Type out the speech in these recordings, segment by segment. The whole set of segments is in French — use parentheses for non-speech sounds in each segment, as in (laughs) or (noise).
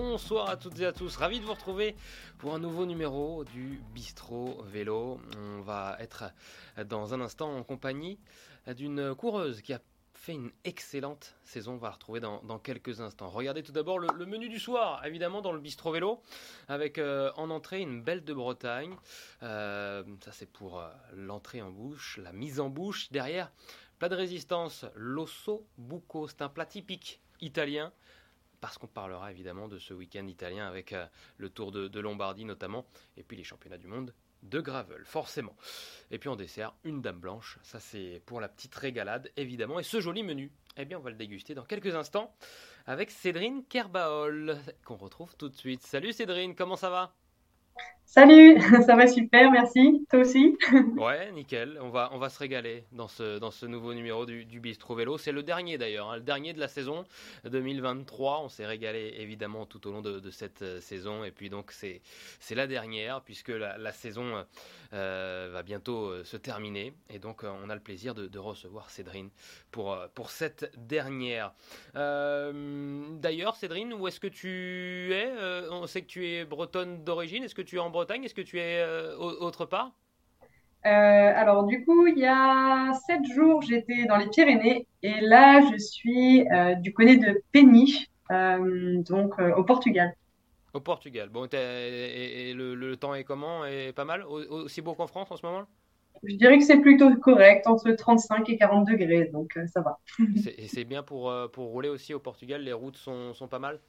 bonsoir à toutes et à tous. Ravi de vous retrouver pour un nouveau numéro du Bistro Vélo. On va être dans un instant en compagnie d'une coureuse qui a fait une excellente saison. On va la retrouver dans, quelques instants. Regardez tout d'abord le, menu du soir, évidemment, dans le Bistro Vélo, avec euh, en entrée une belle de Bretagne. Euh, ça, c'est pour euh, l'entrée en bouche, la mise en bouche. Derrière, plat de résistance, l'osso bucco. C'est un plat typique italien parce qu'on parlera évidemment de ce week-end italien avec le Tour de, Lombardie notamment, et puis les championnats du monde de gravel, forcément. Et puis en dessert, une dame blanche, ça c'est pour la petite régalade, évidemment. Et ce joli menu, eh bien on va le déguster dans quelques instants avec Cédrine Kerbaol, qu'on retrouve tout de suite. Salut Cédrine, comment ça va? Salut, (laughs) ça va super, merci. Toi aussi? (laughs) Ouais, nickel. On va, on va se régaler dans ce, dans ce nouveau numéro du, du Bistro Vélo. C'est le dernier d'ailleurs, hein, le dernier de la saison 2023. On s'est régalé évidemment tout au long de, cette euh, saison. Et puis donc c'est, la dernière puisque la, saison euh, va bientôt euh, se terminer. Et donc on a le plaisir de, recevoir Cédrine pour, pour cette dernière. d'ailleurs, Cédrine, où est-ce que tu es On sait que tu es bretonne d'origine. Est-ce que tu es en Bretagne Est-ce que tu es euh, autre part? Euh, alors du coup, il y a sept jours, j'étais dans les Pyrénées et là, je suis euh, du côté de Péniche, donc au Portugal. Au Portugal. Bon, et, le, temps est comment? Est pas mal? Aussi beau qu'en France en ce moment? Je dirais que c'est plutôt correct, entre 35 et 40 degrés, donc ça va. Et c'est bien pour, pour rouler aussi au Portugal Les routes sont, sont pas mal?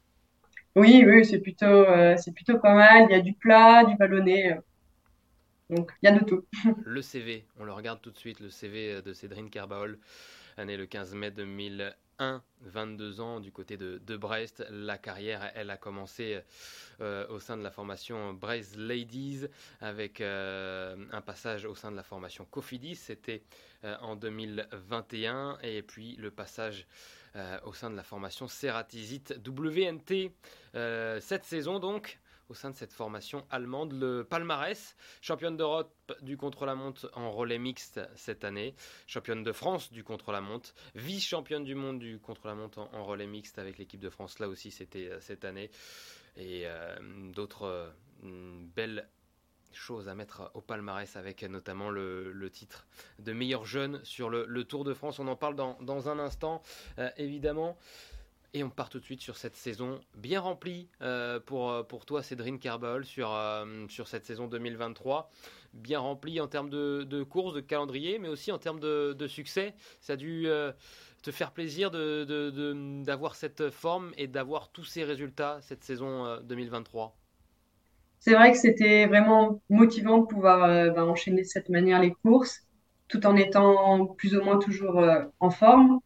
Oui, oui, c'est plutôt, euh, c'est plutôt pas mal. Il y a du plat, du ballonné. Euh. donc, il y a de tout. (laughs) Le CV, on le regarde tout de suite, le CV de Cédrine Carbaol, année le 15 mai 2001, 22 ans du côté de, Brest. La carrière, elle a commencé euh, au sein de la formation Brest Ladies avec un passage au sein de la formation Cofidis, c'était en 2021, et puis le passage euh, au sein de la formation Ceratisite WNT. Euh, cette saison donc, au sein de cette formation allemande, le palmarès, championne d'Europe du contre-la-montre en relais mixte cette année, championne de France du contre-la-montre, vice-championne du monde du contre-la-montre en, relais mixte avec l'équipe de France, là aussi c'était euh, cette année, et d'autres belles chose à mettre au palmarès avec notamment le, titre de meilleur jeune sur le, Tour de France. On en parle dans, un instant, euh, évidemment. Et on part tout de suite sur cette saison bien remplie euh, pour, pour toi, Cédrine Carbol, sur, euh, sur cette saison 2023. Bien remplie en termes de, courses, de calendrier, mais aussi en termes de, succès. Ça a dû te faire plaisir d'avoir cette forme et d'avoir tous ces résultats cette saison 2023 c'est vrai que c'était vraiment motivant de pouvoir euh, bah, enchaîner de cette manière les courses, tout en étant plus ou moins toujours euh, en forme.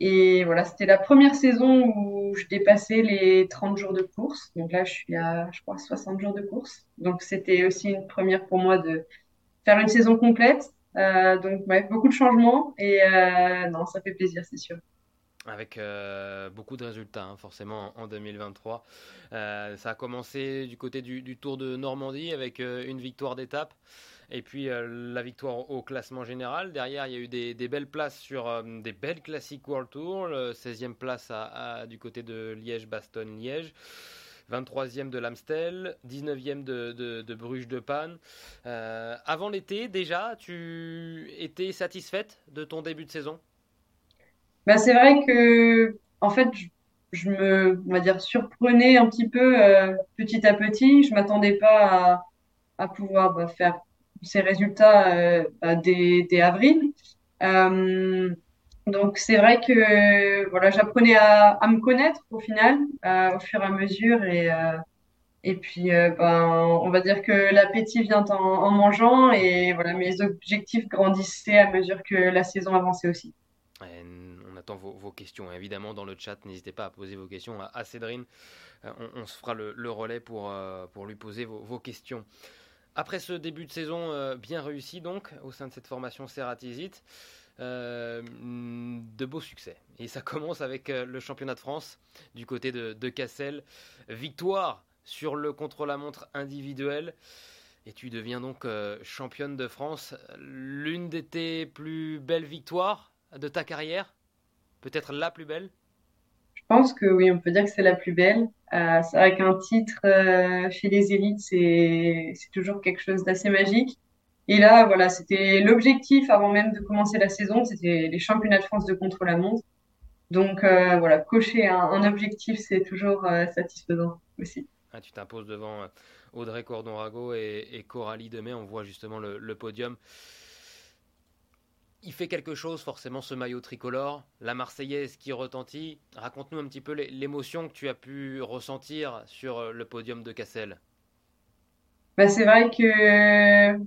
Et voilà, c'était la première saison où je dépassais les 30 jours de course. Donc là, je suis à, je crois, 60 jours de course. Donc c'était aussi une première pour moi de faire une saison complète. Euh, donc beaucoup de changements et non, ça fait plaisir, c'est sûr avec euh, beaucoup de résultats hein, forcément en, 2023. Euh, ça a commencé du côté du, Tour de Normandie avec euh, une victoire d'étape et puis la victoire au classement général. Derrière, il y a eu des, belles places sur des belles classiques World Tour, 16e place à, du côté de Liège-Bastogne-Liège. 23e de l'Amstel, 19e de, de, Bruges de Panne. avant l'été, déjà, tu étais satisfaite de ton début de saison? Bah, c'est vrai que, en fait, je, me, on va dire, surprenais un petit peu euh, petit à petit. Je m'attendais pas à, pouvoir bah, faire ces résultats euh, bah, dès, avril. Euh, donc c'est vrai que voilà, j'apprenais à, me connaître au final, euh, au fur et à mesure et et puis ben on va dire que l'appétit vient en, en mangeant et voilà mes objectifs grandissaient à mesure que la saison avançait aussi vos, questions. évidemment, dans le chat, n'hésitez pas à poser vos questions à, Cédrine. Euh, on, se fera le, relais pour, euh, pour lui poser vos, questions. Après ce début de saison euh, bien réussi, donc, au sein de cette formation Ceratisite, de beaux succès. Et ça commence avec le championnat de France du côté de, de Cassel. Victoire sur le contre-la-montre individuel. Et tu deviens donc championne de France. L'une de tes plus belles victoires de ta carrière Peut-être la plus belle? Je pense que oui, on peut dire que c'est la plus belle. Euh, c'est vrai qu'un titre euh, chez les élites, c'est toujours quelque chose d'assez magique. Et là, voilà, c'était l'objectif avant même de commencer la saison, c'était les championnats de France de contre-la-montre. Donc euh, voilà, cocher un, un objectif, c'est toujours euh, satisfaisant aussi. Ah, tu t'imposes devant Audrey Cordon-Rago et, et, Coralie Demey. On voit justement le, le podium il fait quelque chose forcément ce maillot tricolore, la Marseillaise qui retentit. Raconte-nous un petit peu l'émotion que tu as pu ressentir sur euh, le podium de Cassel. Bah, c'est vrai que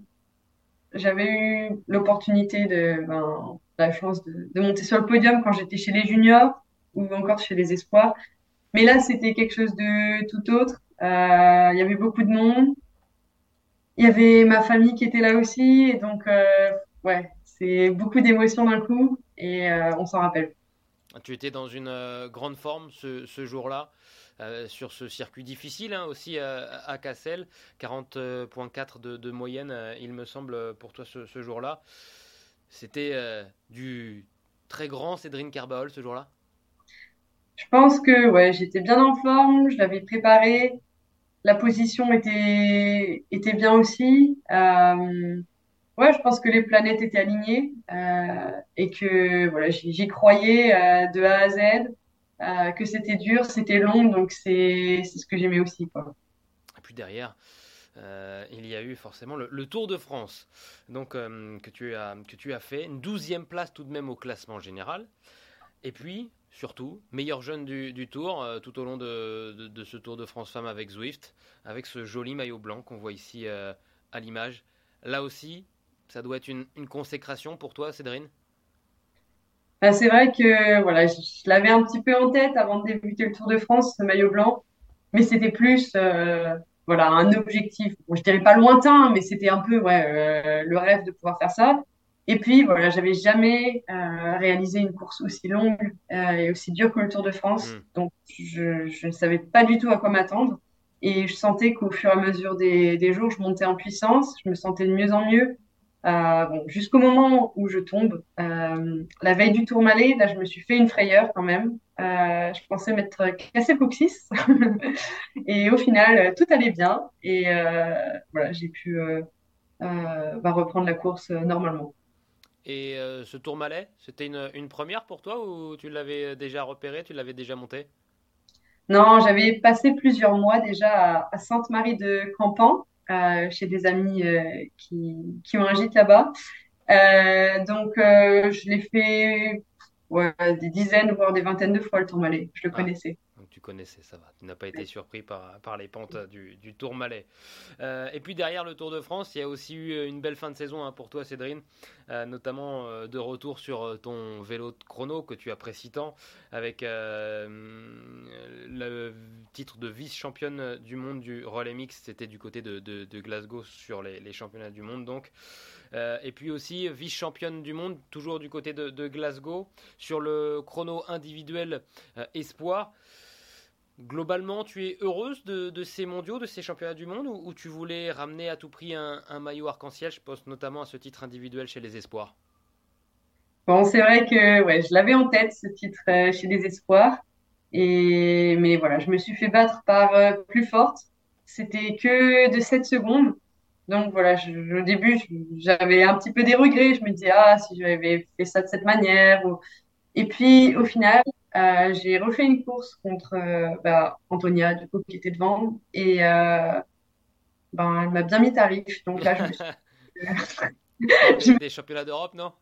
j'avais eu l'opportunité de ben, la chance de, de, monter sur le podium quand j'étais chez les juniors ou encore chez les espoirs. Mais là, c'était quelque chose de tout autre. Euh, il y avait beaucoup de monde. Il y avait ma famille qui était là aussi. Et donc, euh, ouais, c'est beaucoup d'émotions d'un coup et euh, on s'en rappelle. Tu étais dans une euh, grande forme ce, ce jour-là. Euh, sur ce circuit difficile hein, aussi euh, à Cassel, 40.4 de, de, moyenne, euh, il me semble, pour toi ce, ce jour-là. C'était du très grand Cédrine Carbaol ce jour-là? Je pense que ouais, j'étais bien en forme, je l'avais préparé, la position était, était bien aussi. Ouais, je pense que les planètes étaient alignées euh, et que voilà, j'y croyais euh, de A à Z, euh, que c'était dur, c'était long, donc c'est ce que j'aimais aussi. Quoi. Et puis derrière, il y a eu forcément le, Tour de France donc, que, tu as, que tu as fait, une douzième place tout de même au classement général. Et puis, surtout, meilleur jeune du, Tour tout au long de, de, de, ce Tour de France Femmes avec Zwift, avec ce joli maillot blanc qu'on voit ici à l'image. Là aussi, ça doit être une, une consécration pour toi, Cédrine? Ben, C'est vrai que voilà, je, je l'avais un petit peu en tête avant de débuter le Tour de France, ce maillot blanc, mais c'était plus euh, voilà, un objectif. Bon, je dirais pas lointain, mais c'était un peu ouais, euh, le rêve de pouvoir faire ça. Et puis voilà, j'avais jamais euh, réalisé une course aussi longue euh, et aussi dure que le Tour de France, mmh. donc je, je ne savais pas du tout à quoi m'attendre. Et je sentais qu'au fur et à mesure des, des jours, je montais en puissance, je me sentais de mieux en mieux. Euh, bon, jusqu'au moment où je tombe, euh, la veille du Tourmalet, là, je me suis fait une frayeur quand même. Euh, je pensais m'être cassé le coccyx. (laughs) et au final, tout allait bien. Et voilà, j'ai pu bah, reprendre la course normalement. Et ce Tourmalet, c'était une, une, première pour toi ou tu l'avais déjà repéré, tu l'avais déjà monté? Non, j'avais passé plusieurs mois déjà à, à Sainte-Marie de Campan chez des amis euh, qui, qui ont un gîte là-bas. Euh, donc, je l'ai fait ouais, des dizaines, voire des vingtaines de fois le Tourmalet. Je le ah. connaissais connaissais, ça va. Tu n'as pas été surpris par, par les pentes du, du Tourmalet. Euh, et puis derrière le Tour de France, il y a aussi eu une belle fin de saison hein, pour toi, Cédrine, euh, notamment euh, de retour sur ton vélo de chrono que tu apprécies tant, avec euh, le titre de vice-championne du monde du relais mix. C'était du côté de, de, de, Glasgow sur les, les, championnats du monde, donc. et puis aussi vice-championne du monde, toujours du côté de, de, Glasgow, sur le chrono individuel espoir. Globalement, tu es heureuse de, ces mondiaux, de ces championnats du monde, ou, tu voulais ramener à tout prix un, maillot arc-en-ciel Je pense notamment à ce titre individuel chez les Espoirs? Bon, c'est vrai que ouais, je l'avais en tête, ce titre euh, chez les Espoirs. Et, mais voilà, je me suis fait battre par euh, plus forte. C'était que de 7 secondes. Donc voilà, je, au début, j'avais un petit peu des regrets. Je me disais, ah, si j'avais fait ça de cette manière. Et puis, au final, euh, j'ai refait une course contre euh, bah, Antonia, du coup, qui était devant. Et euh, ben, elle m'a bien mis tarif. Donc là, je me suis... (laughs) (laughs) Des championnats d'Europe, non?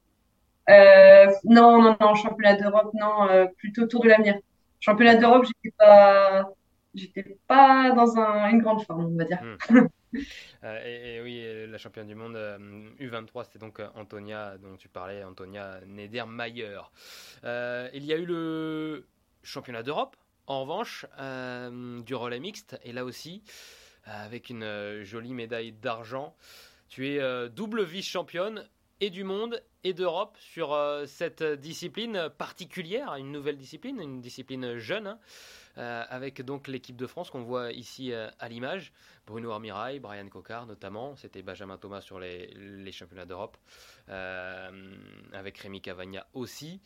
Non, non, non, championnat d'Europe, non, plutôt Tour de l'avenir. Championnat d'Europe, j'étais pas, j'étais pas dans un, une grande forme, on va dire. Hmm. (laughs) Euh, et, et, oui, la championne du monde euh, U23, c'était donc euh, Antonia, dont tu parlais, Antonia Nedermayer. Euh, il y a eu le championnat d'Europe, en revanche, euh, du relais mixte, et là aussi, avec une jolie médaille d'argent. Tu es double vice-championne et du monde et d'Europe sur cette discipline particulière, une nouvelle discipline, une discipline jeune. Hein euh, avec donc l'équipe de France qu'on voit ici euh, à l'image. Bruno Armirail, Brian Cocard notamment, c'était Benjamin Thomas sur les, les championnats d'Europe, euh, avec Rémi Cavagna aussi.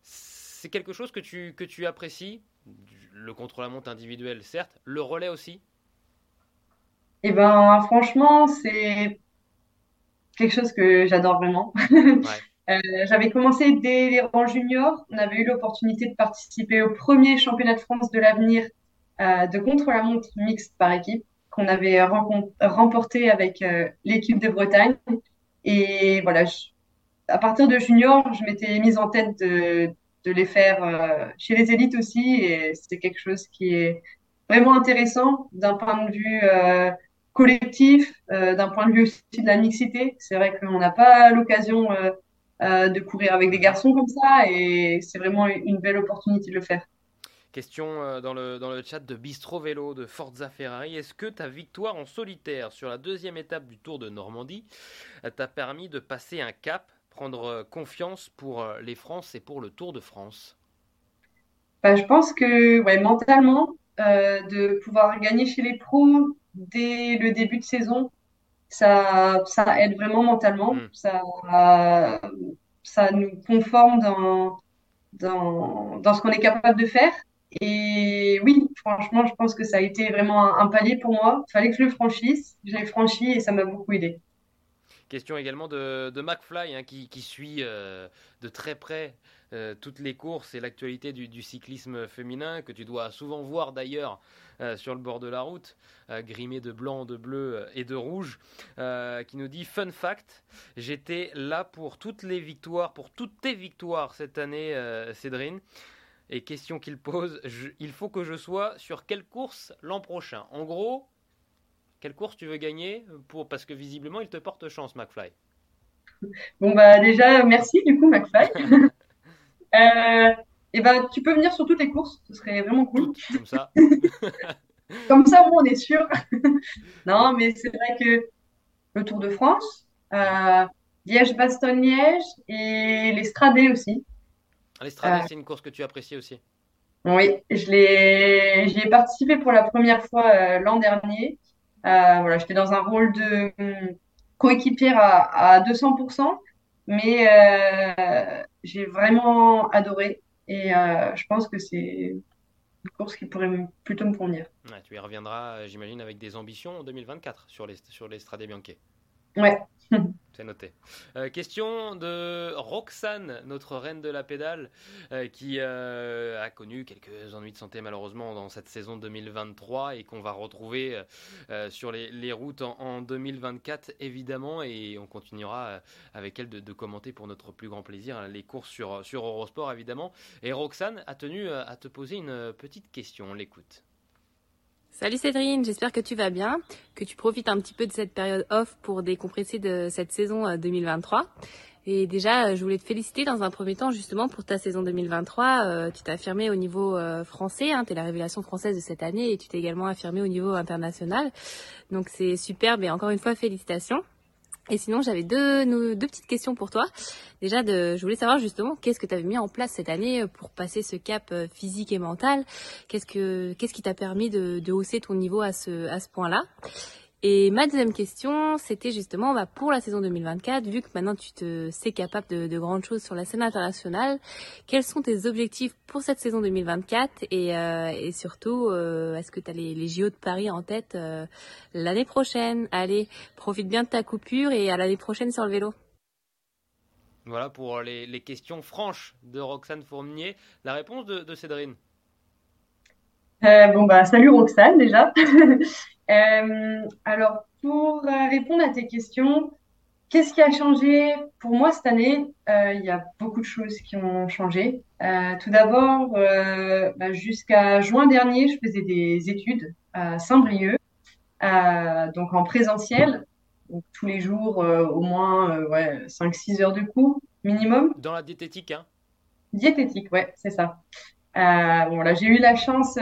C'est quelque chose que tu, que tu apprécies? Le contre-la-montre individuel, certes. Le relais aussi? Eh ben, franchement, c'est quelque chose que j'adore vraiment. (laughs) Euh, j'avais commencé dès les rangs juniors. On avait eu l'opportunité de participer au premier championnat de France de l'avenir euh, de contre-la-montre mixte par équipe qu'on avait remporté avec euh, l'équipe de Bretagne. Et voilà, à partir de junior, je m'étais mise en tête de, de les faire chez les élites aussi. Et c'est quelque chose qui est vraiment intéressant d'un point de vue collectif, euh, d'un point de vue aussi de la mixité. C'est vrai qu'on n'a pas l'occasion euh, euh, de courir avec des garçons comme ça et c'est vraiment une belle opportunité de le faire. Question dans le, dans le chat de Bistro Vélo de Forza Ferrari. Est-ce que ta victoire en solitaire sur la deuxième étape du Tour de Normandie t'a permis de passer un cap, prendre confiance pour les France et pour le Tour de France? Bah, Je pense que ouais, mentalement, de pouvoir gagner chez les pros, dès le début de saison, ça, ça aide vraiment mentalement. Mm. Ça, ça nous conforme dans, dans, dans ce qu'on est capable de faire. Et oui, franchement, je pense que ça a été vraiment un, palier pour moi. Il fallait que je le franchisse. Je l'ai franchi et ça m'a beaucoup aidé. Question également de, de McFly hein, qui, qui, suit euh, de très près euh, toutes les courses et l'actualité du, cyclisme féminin, que tu dois souvent voir d'ailleurs euh, sur le bord de la route, euh, grimé de blanc, de bleu et de rouge, qui nous dit Fun fact, j'étais là pour toutes les victoires, pour toutes tes victoires cette année, Cédrine. Et question qu'il pose, il faut que je sois sur quelle course l'an prochain? En gros, quelle course tu veux gagner pour, Parce que visiblement, il te porte chance, McFly. Bon, bah déjà, merci du coup, McFly. (laughs) Euh, et ben, tu peux venir sur toutes les courses, ce serait vraiment cool. comme ça. (laughs) comme ça, on est sûr. (laughs) non, mais c'est vrai que le Tour de France, euh, Liège-Bastogne-Liège et l'Estradé aussi. Ah, euh, c'est une course que tu apprécies aussi. Oui, je l'ai, j'y ai participé pour la première fois l'an dernier. voilà, j'étais dans un rôle de hum, coéquipière à, à 200%, mais j'ai vraiment adoré et euh, je pense que c'est une course qui pourrait plutôt me convenir. tu y reviendras, euh, j'imagine, avec des ambitions en 2024 sur les, sur les Strade Bianche. Ouais. (laughs) C'est noté. Euh, question de Roxane, notre reine de la pédale, euh, qui euh, a connu quelques ennuis de santé malheureusement dans cette saison 2023 et qu'on va retrouver sur les, routes en, 2024 évidemment et on continuera avec elle de, commenter pour notre plus grand plaisir hein, les courses sur, sur Eurosport évidemment. Et Roxane a tenu à te poser une petite question, on l'écoute. Salut Cédrine, j'espère que tu vas bien, que tu profites un petit peu de cette période off pour décompresser de cette saison 2023. Euh, Et déjà, euh, je voulais te féliciter dans un premier temps justement pour ta saison 2023. Euh, tu t'es affirmé au niveau français, hein, tu es la révélation française de cette année et tu t'es également affirmé au niveau international. Donc c'est superbe et encore une fois félicitations. Et sinon, j'avais deux, petites questions pour toi. Déjà, de, je voulais savoir justement qu'est-ce que tu avais mis en place cette année pour passer ce cap euh, physique et mental? Qu'est-ce que qu'est-ce qui t'a permis de, hausser ton niveau à ce à ce point-là? Et ma deuxième question, c'était justement bah, pour la saison 2024, vu que maintenant tu te sais capable de, de, grandes choses sur la scène internationale, quels sont tes objectifs pour cette saison 2024 et, euh, et surtout, euh, est-ce que tu as les, JO de Paris en tête euh, l'année prochaine? Allez, profite bien de ta coupure et à l'année prochaine sur le vélo. Voilà pour les, questions franches de Roxane Fournier. La réponse de Cédrine? Bon bah salut Roxane déjà. (laughs) Euh, alors, pour euh, répondre à tes questions, qu'est-ce qui a changé pour moi cette année? Euh, Il y a beaucoup de choses qui ont changé. tout d'abord, bah, jusqu'à juin dernier, je faisais des études à Saint-Brieuc, donc en présentiel, donc tous les jours au moins ouais, 5-6 heures de cours minimum. Dans la diététique, hein Diététique, ouais, c'est ça. Bon, là, j'ai eu la chance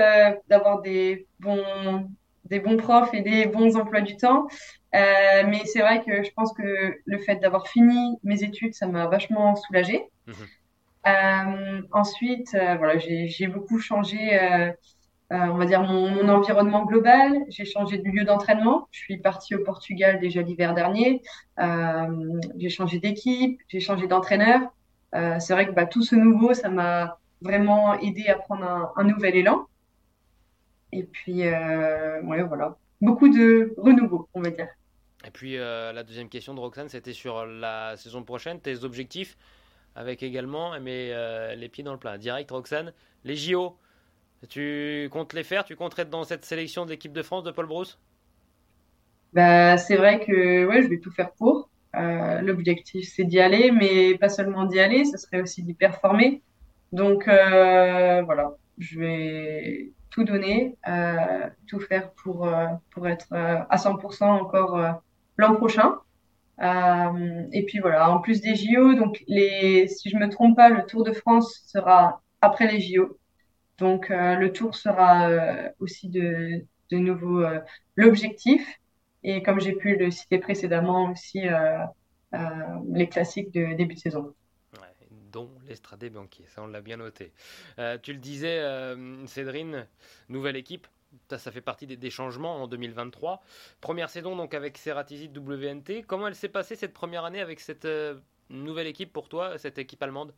d'avoir des bons des bons profs et des bons emplois du temps. Euh, mais c'est vrai que je pense que le fait d'avoir fini mes études, ça m'a vachement soulagée. Euh, ensuite, euh, voilà, j'ai beaucoup changé, on va dire, mon, environnement global. J'ai changé de lieu d'entraînement. Je suis partie au Portugal déjà l'hiver dernier. j'ai changé d'équipe, j'ai changé d'entraîneur. c'est vrai que bah, tout ce nouveau, ça m'a vraiment aidé à prendre un, nouvel élan. Et puis, ouais, voilà. Beaucoup de renouveau, on va dire. Et puis, la deuxième question de Roxane, c'était sur la saison prochaine, tes objectifs, avec également mais, les pieds dans le plat. Direct, Roxane, les JO, tu comptes les faire? Tu comptes être dans cette sélection de l'équipe de France de Paul Brousse? Bah, C'est vrai que ouais, je vais tout faire pour. Euh, l'objectif, c'est d'y aller, mais pas seulement d'y aller, ce serait aussi d'y performer. Donc euh, voilà, je vais tout donner, euh, tout faire pour, pour être à 100% encore l'an prochain. et puis voilà, en plus des JO, donc les, si je me trompe pas, le Tour de France sera après les JO. Donc le Tour sera aussi de, de nouveau l'objectif. Et comme j'ai pu le citer précédemment aussi, euh, euh, les classiques de début de saison. Dont l'Estradé Banquier, ça on l'a bien noté. Euh, tu le disais, Cédrine, nouvelle équipe, ça, fait partie des, changements en 2023. Première saison donc avec Ceratizit WNT. Comment elle s'est passée cette première année avec cette nouvelle équipe pour toi, cette équipe allemande?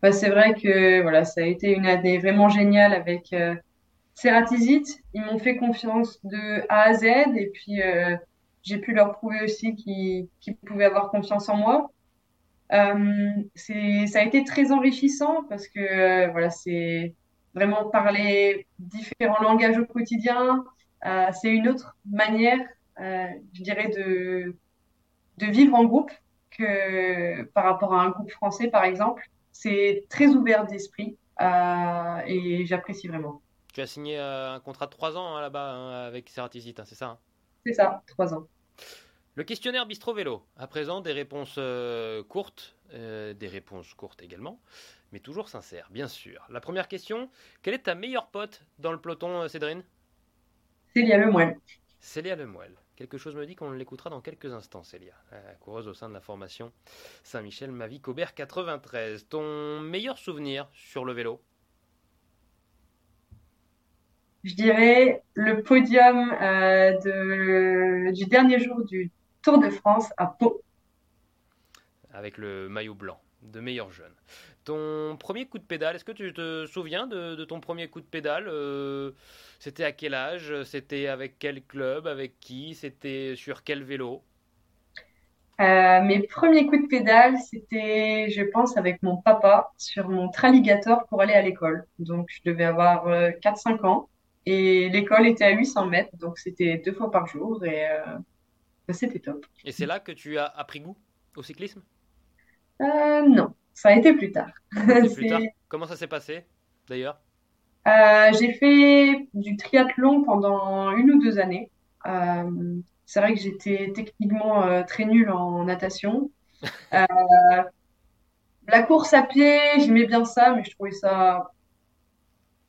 Bah, C'est vrai que voilà, ça a été une année vraiment géniale avec Ceratizit, ils m'ont fait confiance de A à Z et puis euh, j'ai pu leur prouver aussi qu'ils pouvaient avoir confiance en moi. Euh, ça a été très enrichissant parce que euh, voilà, c'est vraiment parler différents langages au quotidien. c'est une autre manière, je dirais, de, de vivre en groupe que par rapport à un groupe français, par exemple. C'est très ouvert d'esprit et j'apprécie vraiment. Tu as signé euh, un contrat de 3 ans hein, là-bas hein, avec Ceratizit, hein, c'est ça C'est ça, 3 ans. Le questionnaire Bistro Vélo. À présent, des réponses euh, courtes, euh, des réponses courtes également, mais toujours sincères, bien sûr. La première question quelle est ta meilleure pote dans le peloton, Cédrine? Célia Lemoelle. Célia Lemoelle. Quelque chose me dit qu'on l'écoutera dans quelques instants, Célia, coureuse au sein de la formation Saint-Michel Mavic Aubert 93. Ton meilleur souvenir sur le vélo? Je dirais le podium euh, de, du dernier jour du Tour de France à Pau. Avec le maillot blanc de meilleur jeune. Ton premier coup de pédale, est-ce que tu te souviens de, ton premier coup de pédale euh, C'était à quel âge C'était avec quel club Avec qui C'était sur quel vélo? Euh, mes premiers coups de pédale, c'était, je pense, avec mon papa sur mon tralligator pour aller à l'école. Donc, je devais avoir 4-5 ans. Et l'école était à 800 mètres, donc c'était deux fois par jour et euh, c'était top. Et c'est là que tu as appris goût au cyclisme? Euh, Non, ça a été plus tard. plus (laughs) tard. Comment ça s'est passé d'ailleurs? Euh, J'ai fait du triathlon pendant une ou deux années. c'est vrai que j'étais techniquement très nulle en natation. (laughs) la course à pied, j'aimais bien ça, mais je trouvais ça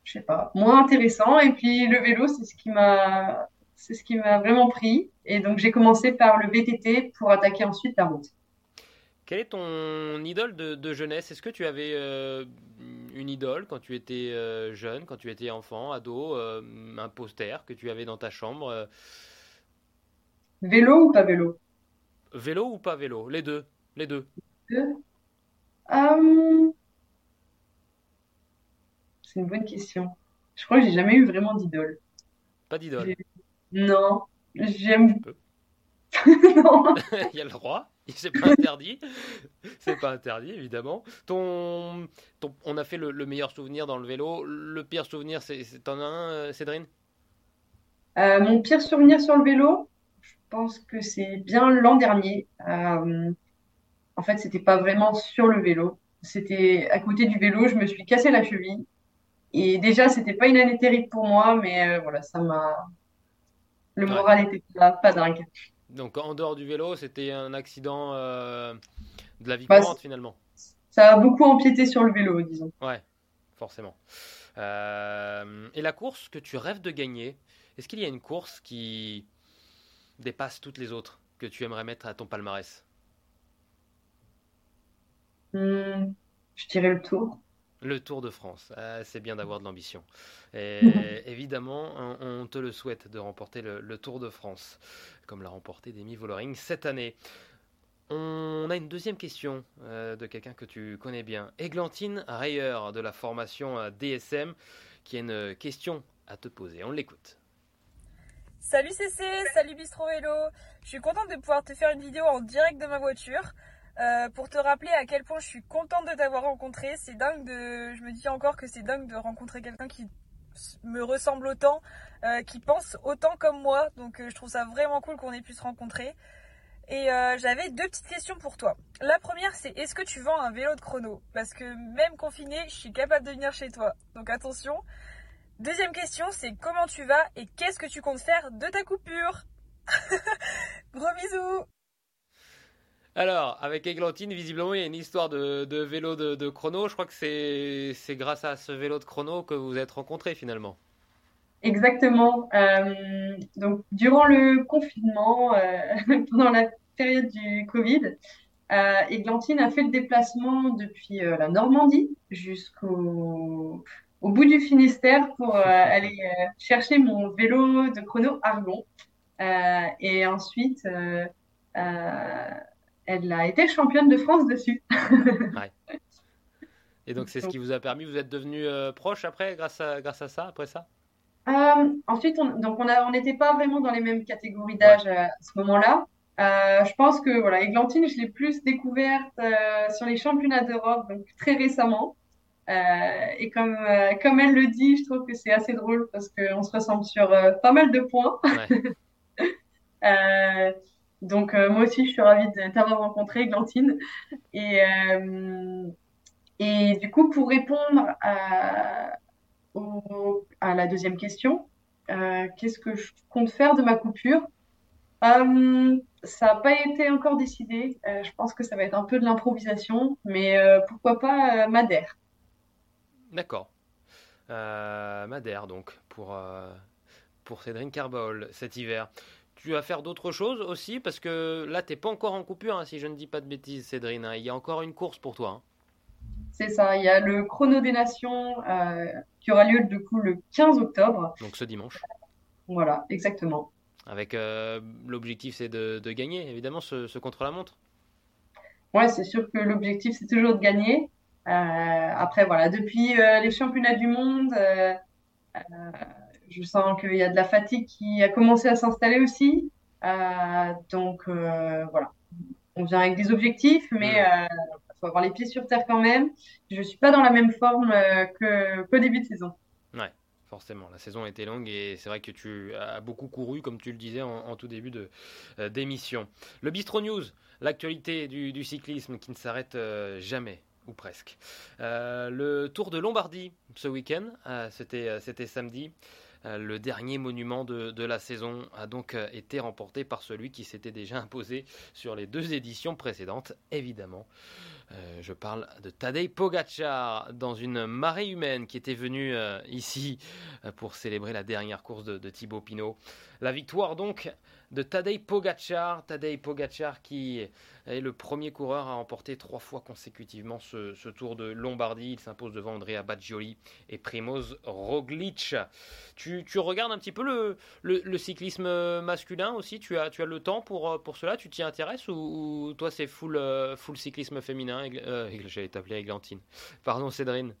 je sais pas, moins intéressant. Et puis le vélo, c'est ce qui m'a, c'est ce qui m'a vraiment pris. Et donc j'ai commencé par le VTT pour attaquer ensuite la route. Quelle est ton idole de, jeunesse? Est-ce que tu avais euh, une idole quand tu étais euh, jeune, quand tu étais enfant, ado, euh, un poster que tu avais dans ta chambre Vélo ou pas vélo? Vélo ou pas vélo? Les deux. Les deux. Hum, c'est une bonne question. Je crois que j'ai jamais eu vraiment d'idole. Pas d'idole. Non, j'aime. (laughs) non. (laughs) Il y a le droit. C'est pas interdit. C'est pas interdit, évidemment. Ton, on a fait le, meilleur souvenir dans le vélo. Le pire souvenir, c'est, t'en as un, euh, Cédrine? Euh, Mon pire souvenir sur le vélo, je pense que c'est bien l'an dernier. Euh, en fait, c'était pas vraiment sur le vélo. C'était à côté du vélo. Je me suis cassé la cheville et déjà, c'était pas une année terrible pour moi, mais euh, voilà, ça m'a. Le moral était pas, pas, dingue. Donc, en dehors du vélo, c'était un accident euh, de la vie bah, courante finalement. Ça a beaucoup empiété sur le vélo, disons. Ouais, forcément. Euh, et la course que tu rêves de gagner, est-ce qu'il y a une course qui dépasse toutes les autres que tu aimerais mettre à ton palmarès? Hmm, Je dirais le tour. Le Tour de France, ah, c'est bien d'avoir de l'ambition. Et (laughs) évidemment, on, te le souhaite de remporter le, Tour de France, comme l'a remporté Demi Vollering cette année. On a une deuxième question de quelqu'un que tu connais bien. Églantine Rayer de la formation DSM qui a une question à te poser. On l'écoute. Salut CC, salut Bistro Vélo. Je suis contente de pouvoir te faire une vidéo en direct de ma voiture. Euh, pour te rappeler à quel point je suis contente de t'avoir rencontré. C'est dingue de. Je me dis encore que c'est dingue de rencontrer quelqu'un qui me ressemble autant, euh, qui pense autant comme moi. Donc euh, je trouve ça vraiment cool qu'on ait pu se rencontrer. Et j'avais deux petites questions pour toi. La première, c'est est-ce que tu vends un vélo de chrono? Parce que même confiné, je suis capable de venir chez toi. Donc attention. Deuxième question, c'est comment tu vas et qu'est-ce que tu comptes faire de ta coupure? (laughs) Gros bisous alors, avec Églantine, visiblement, il y a une histoire de, vélo de, chrono. Je crois que c'est grâce à ce vélo de chrono que vous êtes rencontrés finalement. Exactement. Euh, donc, durant le confinement, euh, (laughs) pendant la période du Covid, euh, Églantine a fait le déplacement depuis la Normandie jusqu'au au bout du Finistère pour euh, (laughs) aller euh, chercher mon vélo de chrono Argon. Euh, et ensuite, elle a été championne de France dessus. (laughs) Et donc, c'est ce qui vous a permis, vous êtes devenu proche après, grâce à, grâce à ça, après ça? Ensuite, on, donc on n'était pas vraiment dans les mêmes catégories d'âge à ce moment-là. je pense que voilà, Églantine, je l'ai plus découverte sur les championnats d'Europe, donc très récemment. Euh, et comme, euh, comme elle le dit, je trouve que c'est assez drôle parce qu'on se ressemble sur euh, pas mal de points. (laughs) donc moi aussi, je suis ravie de t'avoir rencontré, Glantine. Et, et du coup, pour répondre à, la deuxième question, qu'est-ce que je compte faire de ma coupure? Ça n'a pas été encore décidé. je pense que ça va être un peu de l'improvisation, mais pourquoi pas Madère? D'accord. Euh, Madère, donc, pour, euh, pour Cédrine Carbol cet hiver. Tu vas faire d'autres choses aussi Parce que là, tu n'es pas encore en coupure, hein, si je ne dis pas de bêtises, Cédrine. Hein. Il y a encore une course pour toi. Hein. C'est ça, il y a le chrono des nations euh, qui aura lieu du coup le 15 octobre. Donc ce dimanche. Voilà, exactement. Avec l'objectif, c'est de, gagner, évidemment, ce, ce contre-la-montre. Ouais, c'est sûr que l'objectif, c'est toujours de gagner. Euh, après, voilà, depuis euh, les championnats du monde, euh, je sens qu'il y a de la fatigue qui a commencé à s'installer aussi. donc, voilà, on vient avec des objectifs, mais il faut avoir les pieds sur terre quand même. Je ne suis pas dans la même forme qu'au début de saison. Ouais, forcément. La saison a été longue et c'est vrai que tu as beaucoup couru, comme tu le disais en, tout début d'émission. le Bistro News, l'actualité du, du, cyclisme qui ne s'arrête jamais ou presque. Euh, le Tour de Lombardie ce week-end, euh, c'était, euh, c'était samedi. Le dernier monument de, la saison a donc été remporté par celui qui s'était déjà imposé sur les deux éditions précédentes, évidemment. je parle de Tadej Pogacar dans une marée humaine qui était venue ici pour célébrer la dernière course de, de Thibaut Pinot. La victoire donc de Tadej Pogacar. Tadej Pogacar qui est le premier coureur à remporter trois fois consécutivement ce, Tour de Lombardie. Il s'impose devant Andrea Baggioli et Primoz Roglic. Tu, regardes un petit peu le, cyclisme masculin aussi? Tu as, tu as le temps pour, pour cela? Tu t'y intéresses ou, toi c'est full, full cyclisme féminin? Euh, J'allais t'appeler Églantine. Pardon Cédrine.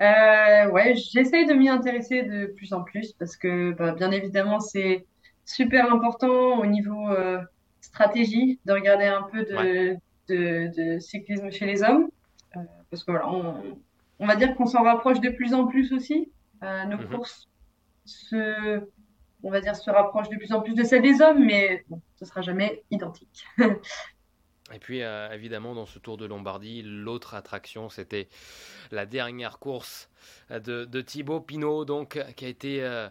Euh, ouais, j'essaye de m'y intéresser de plus en plus parce que, bah, bien évidemment, c'est super important au niveau euh, stratégie de regarder un peu de, de, cyclisme chez les hommes. Euh, parce que voilà, on, on va dire qu'on s'en rapproche de plus en plus aussi. Euh, nos mhm. courses se, on va dire, se rapprochent de plus en plus de celles des hommes, mais bon, ce sera jamais identique. (laughs) Et puis, évidemment, dans ce Tour de Lombardie, l'autre attraction, c'était la dernière course de, de Thibaut Pinot, donc, qui a été euh,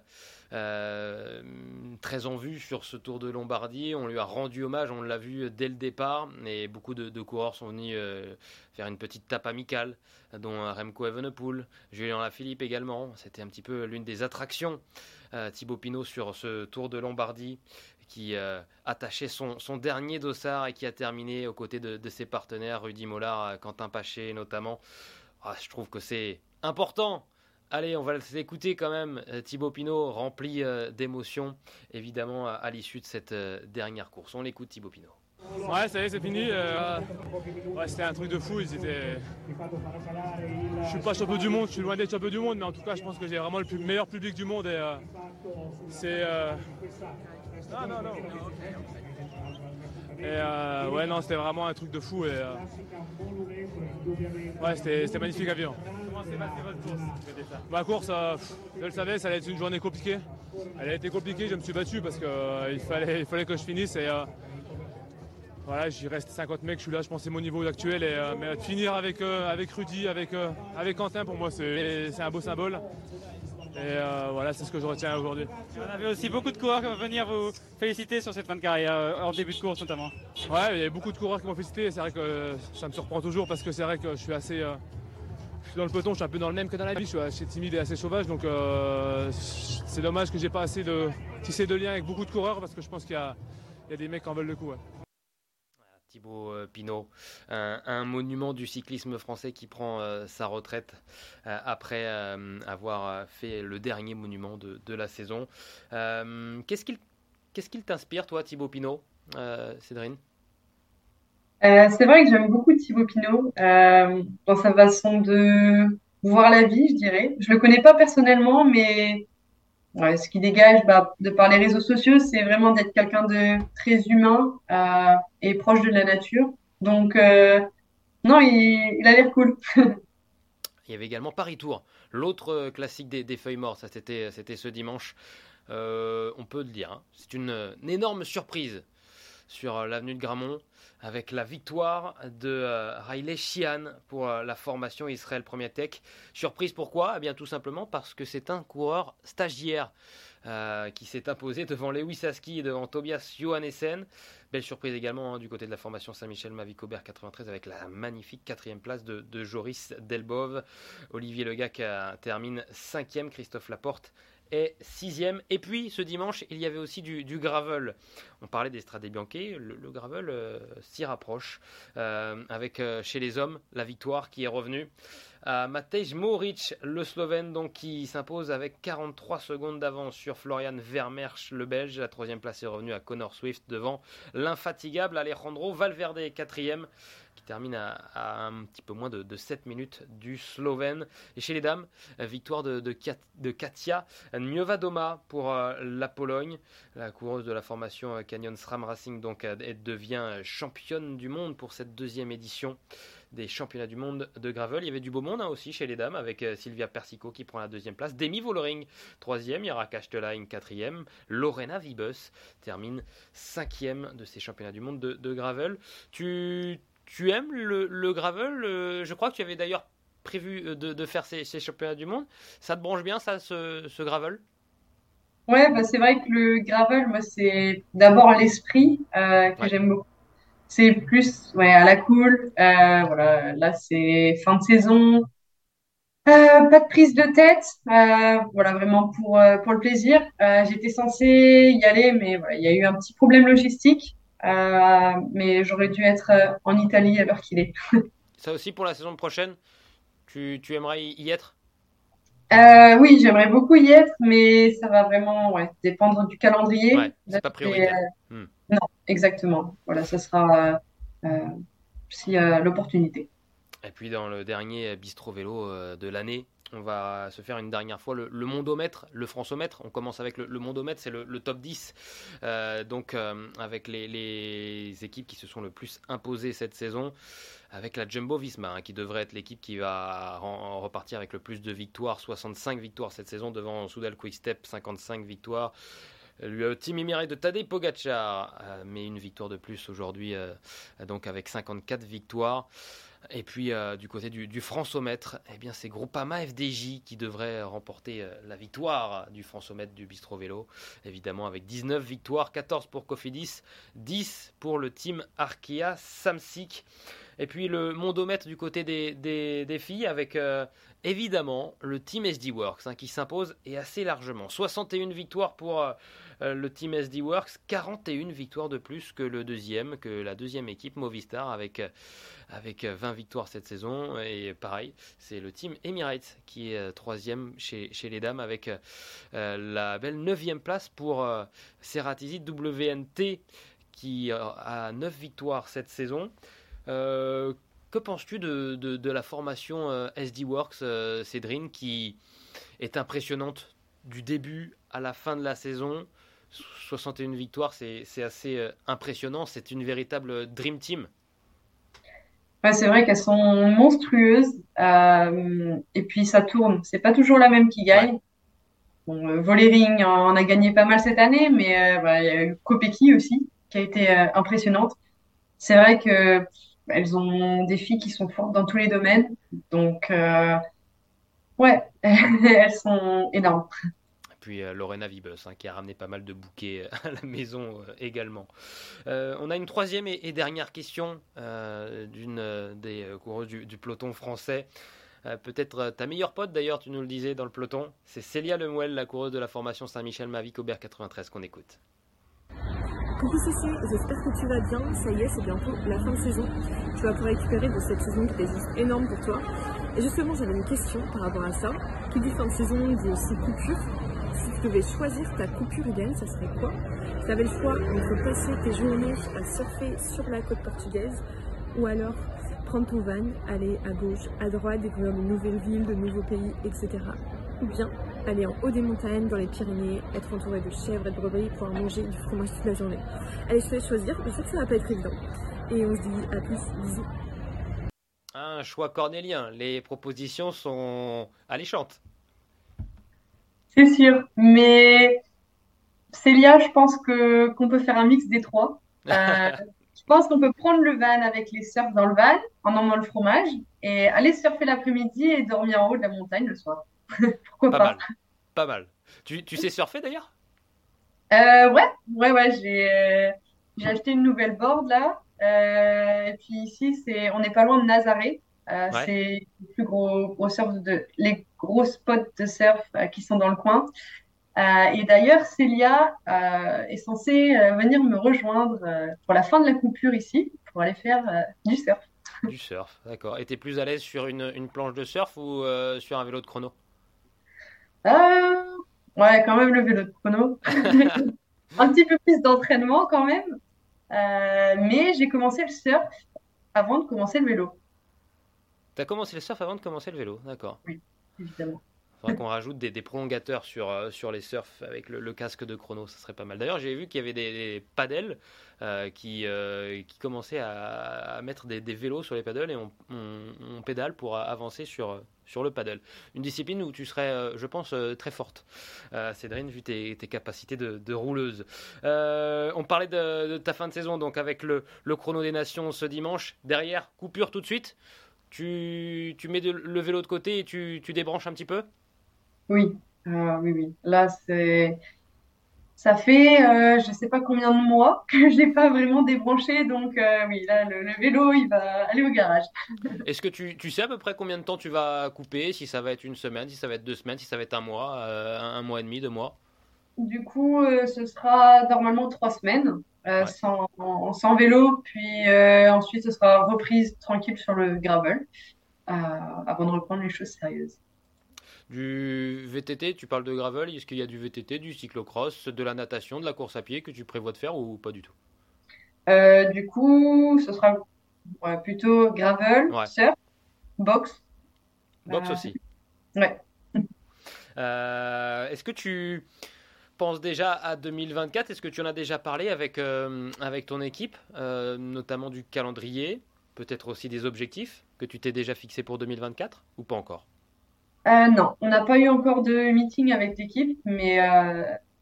très en vue sur ce Tour de Lombardie. On lui a rendu hommage, on l'a vu dès le départ. Et beaucoup de, coureurs sont venus euh, faire une petite tape amicale, dont Remco Evenepoel, Julien Lafilippe également. C'était un petit peu l'une des attractions. Euh, Thibaut Pinot sur ce Tour de Lombardie qui attachait son, son, dernier dossard et qui a terminé aux côtés de, ses partenaires, Rudy Mollard, Quentin Paché notamment. Ah, je trouve que c'est important Allez, on va écouter quand même euh, Thibaut Pinot rempli euh, d'émotions, évidemment, à, l'issue de cette euh, dernière course. On l'écoute, Thibaut Pinot. Ouais, ça y est, c'est fini. Ouais, c'était un truc de fou. Ils étaient... Je suis pas champion du monde, je suis loin d'être champion du monde, mais en tout cas, je pense que j'ai vraiment le meilleur public du monde. Et c'est. Non, non, non. Et ouais, non, c'était vraiment un truc de fou. Et, ouais, c'était magnifique à Ma course, je le savais, ça allait être une journée compliquée. Elle a été compliquée, je me suis battu parce qu'il fallait, il fallait que je finisse. Et, voilà, j'y reste 50 mecs, je suis là, je pense c'est mon niveau actuel. Et, euh, mais finir avec, euh, avec Rudy, avec, euh, avec Quentin, pour moi, c'est un beau symbole. Et voilà, c'est ce que je retiens aujourd'hui. On avait aussi beaucoup de coureurs qui vont venir vous féliciter sur cette fin de carrière, hors début de course notamment. Ouais, il y a beaucoup de coureurs qui m'ont félicité. C'est vrai que ça me surprend toujours parce que c'est vrai que je suis assez. je suis dans le peloton, je suis un peu dans le même que dans la vie. Je suis assez timide et assez sauvage. Donc c'est dommage que j'ai pas assez de tisser de liens avec beaucoup de coureurs parce que je pense qu'il y, y, a des mecs qui en veulent le coup. Thibaut euh, Pinot, un, monument du cyclisme français qui prend euh, sa retraite euh, après avoir fait le dernier monument de, la saison. Qu'est-ce qu'il t'inspire, toi, Thibaut Pinot, Cédrine? C'est vrai que j'aime beaucoup Thibaut Pinot dans sa façon de voir la vie, je dirais. Je le connais pas personnellement, mais ce qui dégage bah, de par les réseaux sociaux, c'est vraiment d'être quelqu'un de très humain euh, et proche de la nature. Donc, euh, non, il, a l'air cool. (laughs) il y avait également Paris Tour, l'autre euh, classique des, feuilles mortes. Ça, c'était, ce dimanche. on peut le dire. Hein. C'est une, énorme surprise sur l'avenue de Gramont avec la victoire de euh, Riley Shian pour euh, la formation Israël Premier Tech. Surprise pourquoi? Eh bien tout simplement parce que c'est un coureur stagiaire euh, qui s'est imposé devant Lewis Aski et devant Tobias Johannessen. Belle surprise également hein, du côté de la formation Saint-Michel Mavic-Aubert 93 avec la magnifique quatrième place de, Joris Delbov. Olivier Legac termine cinquième, Christophe Laporte est sixième. Et puis ce dimanche, il y avait aussi du, gravel. On parlait des Bianche, le, le gravel euh, s'y rapproche. Euh, avec euh, chez les hommes la victoire qui est revenue Matej Moric, le Slovène, donc qui s'impose avec 43 secondes d'avance sur Florian Vermersch, le Belge. La troisième place est revenue à Connor Swift devant l'infatigable Alejandro Valverde, quatrième termine à, un petit peu moins de, 7 minutes du Slovène. Et chez les dames, victoire de, de, Katia Njovadoma pour euh, la Pologne. La coureuse de la formation euh, Canyon SRAM Racing donc, elle devient championne du monde pour cette deuxième édition des championnats du monde de gravel. Il y avait du beau monde hein, aussi chez les dames avec euh, Sylvia Persico qui prend la deuxième place, Demi Vollering troisième, Yara Kastelein quatrième, Lorena Vibus termine cinquième de ces championnats du monde de, gravel. Tu, tu aimes le, gravel euh, Je crois que tu avais d'ailleurs prévu euh, de, faire ces, championnats du monde. Ça te branche bien, ça, ce, gravel? Ouais, bah c'est vrai que le gravel, moi, c'est d'abord l'esprit que j'aime beaucoup. C'est plus ouais, à la cool. Euh, voilà, là, c'est fin de saison. Euh, pas de prise de tête. Euh, voilà, vraiment pour, euh, pour le plaisir. Euh, j'étais censée y aller, mais voilà, il y a eu un petit problème logistique. Euh, mais j'aurais dû être en Italie à l'heure qu'il est. (laughs) Ça aussi pour la saison prochaine tu, tu aimerais y être? Euh, oui, j'aimerais beaucoup y être, mais ça va vraiment ouais, dépendre du calendrier. Ouais, c'est pas prioritaire. Hmm. Non, exactement. Voilà, ce sera euh, a l'opportunité. Et puis dans le dernier bistrot vélo euh, de l'année, on va se faire une dernière fois le, mondomètre, le francomètre. On commence avec le, mondomètre, c'est le, top 10. Euh, donc avec les, équipes qui se sont le plus imposées cette saison, avec la Jumbo Visma, hein, qui devrait être l'équipe qui va repartir avec le plus de victoires, 65 victoires cette saison devant Soudal Quickstep, 55 victoires. Le team Emirates de Tadej Pogacar euh, met une victoire de plus aujourd'hui, euh, donc avec 54 victoires. Et puis euh, du côté du, du Francomètre, eh bien c'est Groupama FDJ qui devrait remporter la victoire du Francomètre du Bistro Vélo, évidemment avec 19 victoires, 14 pour Cofidis, 10 pour le team Arkea Samsic. Et puis le mondomètre du côté des, des, filles avec euh, évidemment le team SD Works hein, qui s'impose et assez largement. 61 victoires pour euh, euh, le team SD Works, 41 victoires de plus que le deuxième, que la deuxième équipe Movistar avec, avec 20 victoires cette saison. Et pareil, c'est le team Emirates qui est troisième chez, les dames avec la belle neuvième place pour Ceratizid WNT qui a 9 victoires cette saison. Que penses-tu de, de, la formation SD Works, Cédrine, qui est impressionnante du début à la fin de la saison? 61 victoires, c'est assez impressionnant. C'est une véritable Dream Team c'est vrai qu'elles sont monstrueuses. Euh, et puis ça tourne. C'est pas toujours la même qui gagne. Bon, euh, Volering en a gagné pas mal cette année, mais euh, il y a eu Kopecky aussi, qui a été impressionnante. C'est vrai que elles ont des filles qui sont fortes dans tous les domaines. Donc, ouais, (laughs) elles sont énormes puis euh, Lorena Vibus hein, qui a ramené pas mal de bouquets euh, (laughs) à la maison euh, également. on a une troisième et, dernière question d'une des coureuses du, peloton français. Peut-être ta meilleure pote d'ailleurs, tu nous le disais dans le peloton, c'est Célia Lemuel, la coureuse de la formation Saint-Michel Mavic Aubert 93 qu'on écoute. Coucou Cécile, j'espère que tu vas bien. Ça y est, c'est bientôt la fin de saison. Tu vas pouvoir récupérer de cette saison qui est juste énorme pour toi. Et justement, j'avais une question par rapport à ça. Qui dit fin de saison dit aussi coupure si tu devais choisir ta coupure idéale, ça serait quoi? Tu avais le choix entre passer tes journées à surfer sur la côte portugaise ou alors prendre ton van, aller à gauche, à droite, découvrir de nouvelles villes, de nouveaux pays, etc. Ou bien aller en haut des montagnes, dans les Pyrénées, être entouré de chèvres et de brebis, pouvoir manger du fromage toute la journée. Allez, je te laisse choisir, je sais que ça va pas être évident. Et on se dit à plus, bisous. Un choix cornélien, les propositions sont alléchantes. C'est sûr. Mais Célia, je pense que qu'on peut faire un mix des trois. (laughs) Euh, je pense qu'on peut prendre le van avec les surfs dans le van, en emmenant le fromage, et aller surfer l'après-midi et dormir en haut de la montagne le soir. (laughs) Pourquoi pas, pas Mal. Pas mal. Tu, tu sais surfer d'ailleurs? Euh, Ouais, ouais, ouais. J'ai j'ai acheté une nouvelle board là. Euh, et puis ici, c'est on n'est pas loin de Nazaré. Euh, c'est les plus gros, gros surf de, les gros spots de surf euh, qui sont dans le coin. Euh, et d'ailleurs, Célia est censée venir me rejoindre pour la fin de la coupure ici, pour aller faire du surf. Du surf, d'accord. Et tu es plus à l'aise sur une, une, planche de surf ou sur un vélo de chrono? Ouais, quand même le vélo de chrono. (laughs) un petit peu plus d'entraînement quand même. mais j'ai commencé le surf avant de commencer le vélo. Tu as commencé le surf avant de commencer le vélo, d'accord. Oui, évidemment. Qu'on rajoute des, prolongateurs sur, euh, sur les surfs avec le, casque de chrono, ça serait pas mal. D'ailleurs, j'ai vu qu'il y avait des, des paddles euh, qui, euh, qui commençaient à, mettre des, vélos sur les paddles et on, on, pédale pour avancer sur, sur le paddle. Une discipline où tu serais, je pense, très forte, Cédrine, vu tes, tes capacités de, rouleuse. on parlait de, ta fin de saison, donc avec le, le chrono des nations ce dimanche. Derrière, coupure tout de suite tu, tu mets le vélo de côté et tu, tu débranches un petit peu? Oui, euh, oui, oui. Là, c'est. Ça fait euh, je ne sais pas combien de mois (laughs) que je n'ai pas vraiment débranché, donc euh, oui, là, le, vélo, il va aller au garage. (laughs) Est-ce que tu, tu, sais à peu près combien de temps tu vas couper Si ça va être une semaine, si ça va être deux semaines, si ça va être un mois, un, mois et demi, deux mois? Du coup, ce sera normalement trois semaines. Euh, sans, vélo, puis euh, ensuite ce sera reprise tranquille sur le gravel euh, avant de reprendre les choses sérieuses. Du VTT, tu parles de gravel, est-ce qu'il y a du VTT, du cyclocross, de la natation, de la course à pied que tu prévois de faire ou pas du tout Du coup, ce sera plutôt gravel, surf, boxe. Boxe aussi. Ouais. (laughs) Est-ce que tu penses déjà à 2024 Est-ce que tu en as déjà parlé avec, euh, avec ton équipe, euh, notamment du calendrier, peut-être aussi des objectifs que tu t'es déjà fixé pour 2024 ou pas encore? Euh, Non, on n'a pas eu encore de meeting avec l'équipe, mais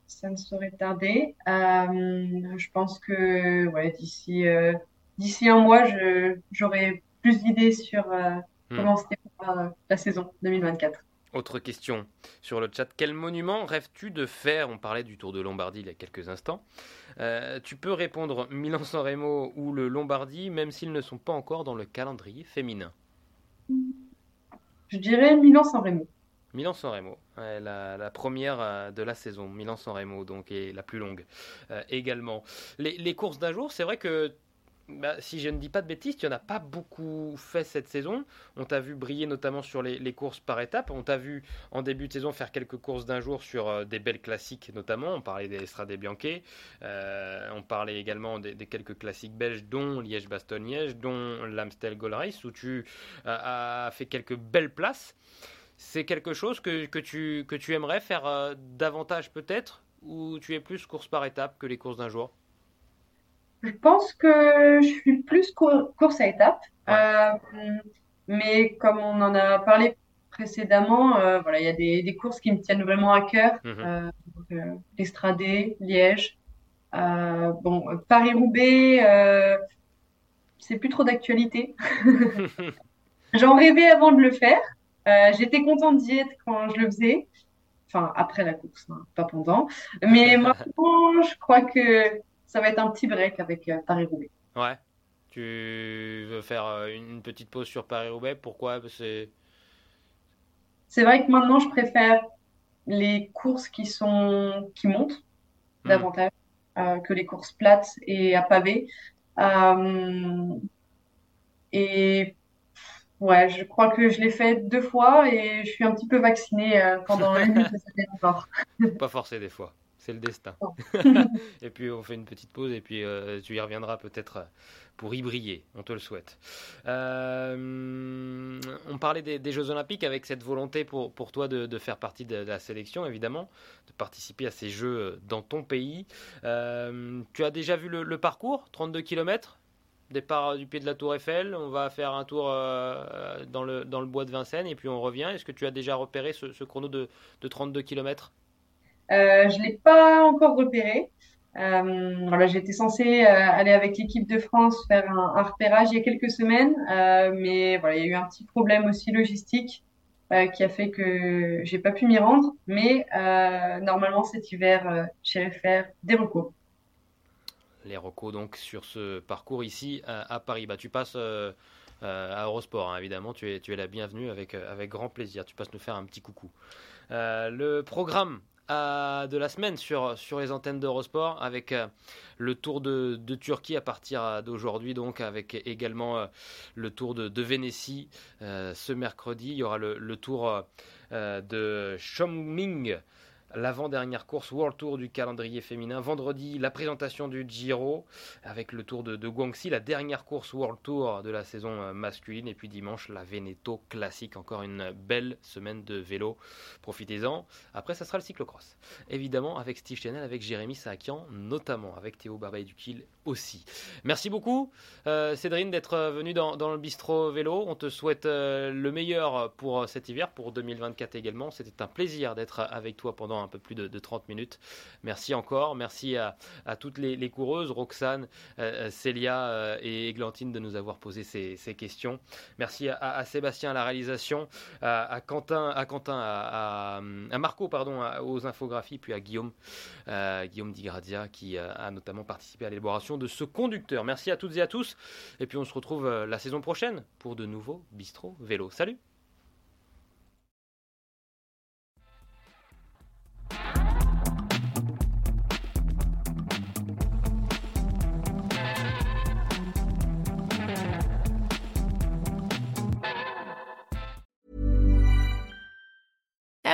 ça ne saurait tarder. je pense que ouais, d'ici d'ici un mois, j'aurai plus d'idées sur hmm. comment se la saison 2024. Autre question sur le chat. Quel monument rêves-tu de faire? On parlait du Tour de Lombardie il y a quelques instants. Euh, tu peux répondre Milan-San Remo ou le Lombardie, même s'ils ne sont pas encore dans le calendrier féminin. Je dirais Milan-San Remo. Milan-San Remo, la, première euh, de la saison. Milan-San Remo, donc, et la plus longue euh, également. Les, les courses d'un jour, c'est vrai que bah, si je ne dis pas de bêtises, tu n'en as pas beaucoup fait cette saison. On t'a vu briller notamment sur les, courses par étapes. On t'a vu en début de saison faire quelques courses d'un jour sur euh, des belles classiques notamment. On parlait des Estrade Bianche. Euh, on parlait également des, quelques classiques belges, dont Liège-Bastogne-Liège, dont l'Amstel Gold Race, où tu as fait quelques belles places. C'est quelque chose que, tu, que tu aimerais faire davantage peut-être Ou tu es plus course par étapes que les courses d'un jour? Je pense que je suis plus course à étapes. Euh, mais comme on en a parlé précédemment, euh, voilà, il y a des, courses qui me tiennent vraiment à cœur. Euh, L'Estradé, Liège. bon, Paris-Roubaix, c'est plus trop d'actualité. (laughs) J'en rêvais avant de le faire. J'étais contente d'y être quand je le faisais. Enfin, après la course, hein, pas pendant. Mais (laughs) maintenant, je crois que ça va être un petit break avec euh, Paris-Roubaix. Ouais. Tu veux faire euh, une petite pause sur Paris-Roubaix? Pourquoi? C'est C'est vrai que maintenant, je préfère les courses qui sont qui montent hmm. davantage euh, que les courses plates et à pavé. et ouais, je crois que je l'ai fait deux fois et je suis un petit peu vaccinée pendant une minute (laughs) encore. Pas forcé des fois c'est le destin. (laughs) et puis on fait une petite pause et puis euh, tu y reviendras peut-être euh, pour y briller, on te le souhaite. Euh, on parlait des, Jeux Olympiques avec cette volonté pour, pour toi de, faire partie de, la sélection, évidemment, de participer à ces Jeux dans ton pays. tu as déjà vu le, parcours, 32 km Départ du pied de la tour Eiffel, on va faire un tour dans, le, dans le bois de Vincennes et puis on revient. Est-ce que tu as déjà repéré ce, chrono de, de 32 km euh, je ne l'ai pas encore repéré. Euh, voilà, j'étais censée euh, aller avec l'équipe de France faire un, repérage il y a quelques semaines, euh, mais voilà, il y a eu un petit problème aussi logistique qui a fait que j'ai pas pu m'y rendre. Mais normalement cet hiver, j'irai faire des recours. Les recos donc sur ce parcours ici à, Paris. Bah, tu passes à Eurosport, hein, évidemment. Tu es, tu es la bienvenue avec, avec grand plaisir. Tu passes nous faire un petit coucou. le programme de la semaine sur, sur les antennes d'Eurosport avec euh, le tour de, Turquie à partir d'aujourd'hui, donc avec également euh, le tour de, Vénétie euh, ce mercredi. Il y aura le, le tour de Chongming l'avant-dernière course World Tour du calendrier féminin. Vendredi, la présentation du Giro avec le Tour de, Guangxi, la dernière course World Tour de la saison euh, masculine. Et puis dimanche, la Veneto classique. Encore une belle semaine de vélo. Profitez-en. Après, ça sera le cyclocross. Évidemment, avec Steve Chanel, avec Jérémy Saakian, notamment avec Théo Barbaye du Kiel aussi. Merci beaucoup, euh, Cédrine, d'être venu dans, le bistrot vélo. On te souhaite euh, le meilleur pour cet hiver, pour 2024 également. C'était un plaisir d'être avec toi pendant un peu plus de, 30 minutes. Merci encore. Merci à, toutes les, coureuses, Roxane, euh, Célia et Églantine de nous avoir posé ces, questions. Merci à, Sébastien à la réalisation, à, Quentin, à, Quentin, à, Marco, pardon, aux infographies, puis à Guillaume, Guillaume Digrazia, qui a notamment participé à l'élaboration de ce conducteur. Merci à toutes et à tous. Et puis on se retrouve euh, la saison prochaine pour de nouveaux Bistro Vélo. Salut